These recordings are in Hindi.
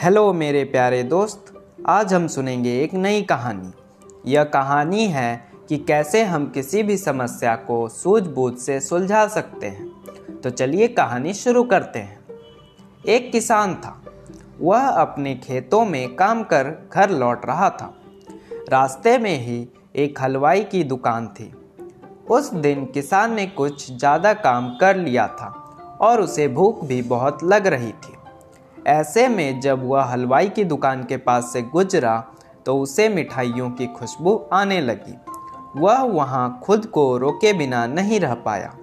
हेलो मेरे प्यारे दोस्त, आज हम सुनेंगे एक नई कहानी। यह कहानी है कि कैसे हम किसी भी समस्या को सूझबूझ से सुलझा सकते हैं। तो चलिए कहानी शुरू करते हैं। एक किसान था। वह अपने खेतों में काम कर घर लौट रहा था। रास्ते में ही एक हलवाई की दुकान थी। उस दिन किसान ने कुछ ज़्यादा काम कर लिया था और उसे भूख भी बहुत लग रही थी। ऐसे में जब वह हलवाई की दुकान के पास से गुजरा तो उसे मिठाइयों की खुशबू आने लगी। वह वहाँ खुद को रोके बिना नहीं रह पाया।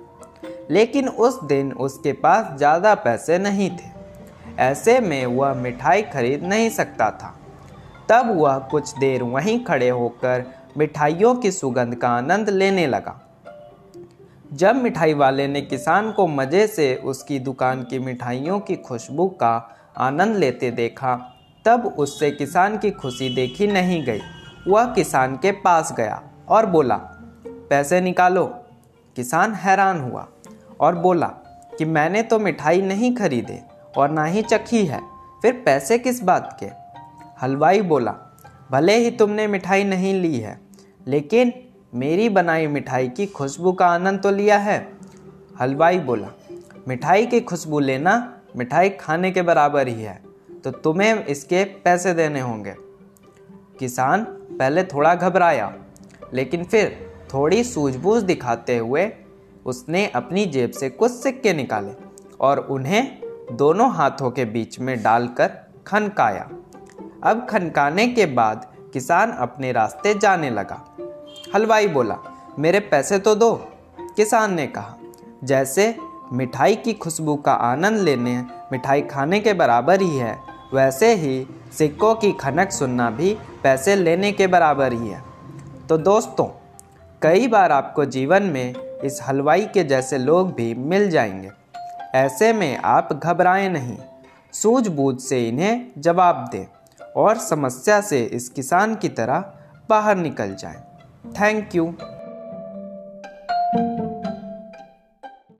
लेकिन उस दिन उसके पास ज़्यादा पैसे नहीं थे। ऐसे में वह मिठाई खरीद नहीं सकता था। तब वह कुछ देर वहीं खड़े होकर मिठाइयों की सुगंध का आनंद लेने लगा। जब मिठाई वाले ने किसान को मज़े से उसकी दुकान की मिठाइयों की खुशबू का आनंद लेते देखा, तब उससे किसान की खुशी देखी नहीं गई। वह किसान के पास गया और बोला, पैसे निकालो। किसान हैरान हुआ और बोला कि, मैंने तो मिठाई नहीं खरीदे और ना ही चखी है, फिर पैसे किस बात के? हलवाई बोला, भले ही तुमने मिठाई नहीं ली है, लेकिन मेरी बनाई मिठाई की खुशबू का आनंद तो लिया है। हलवाई बोला, मिठाई की खुशबू लेना मिठाई खाने के बराबर ही है तो तुम्हें इसके पैसे देने होंगे। किसान पहले थोड़ा घबराया, लेकिन फिर थोड़ी सूझबूझ दिखाते हुए उसने अपनी जेब से कुछ सिक्के निकाले और उन्हें दोनों हाथों के बीच में डालकर खनकाया। अब खनकाने के बाद किसान अपने रास्ते जाने लगा। हलवाई बोला, मेरे पैसे तो दो, किसान ने कहा। जैसे मिठाई की खुशबू का आनंद लेने मिठाई खाने के बराबर ही है। वैसे ही सिक्कों की खनक सुनना भी पैसे लेने के बराबर ही है। तो दोस्तों, कई बार आपको जीवन में इस हलवाई के जैसे लोग भी मिल जाएँगे। ऐसे में आप घबराएँ नहीं। सूझबूझ से इन्हें जवाब दें और समस्या से इस किसान की तरह बाहर निकल जाएँ। Thank you.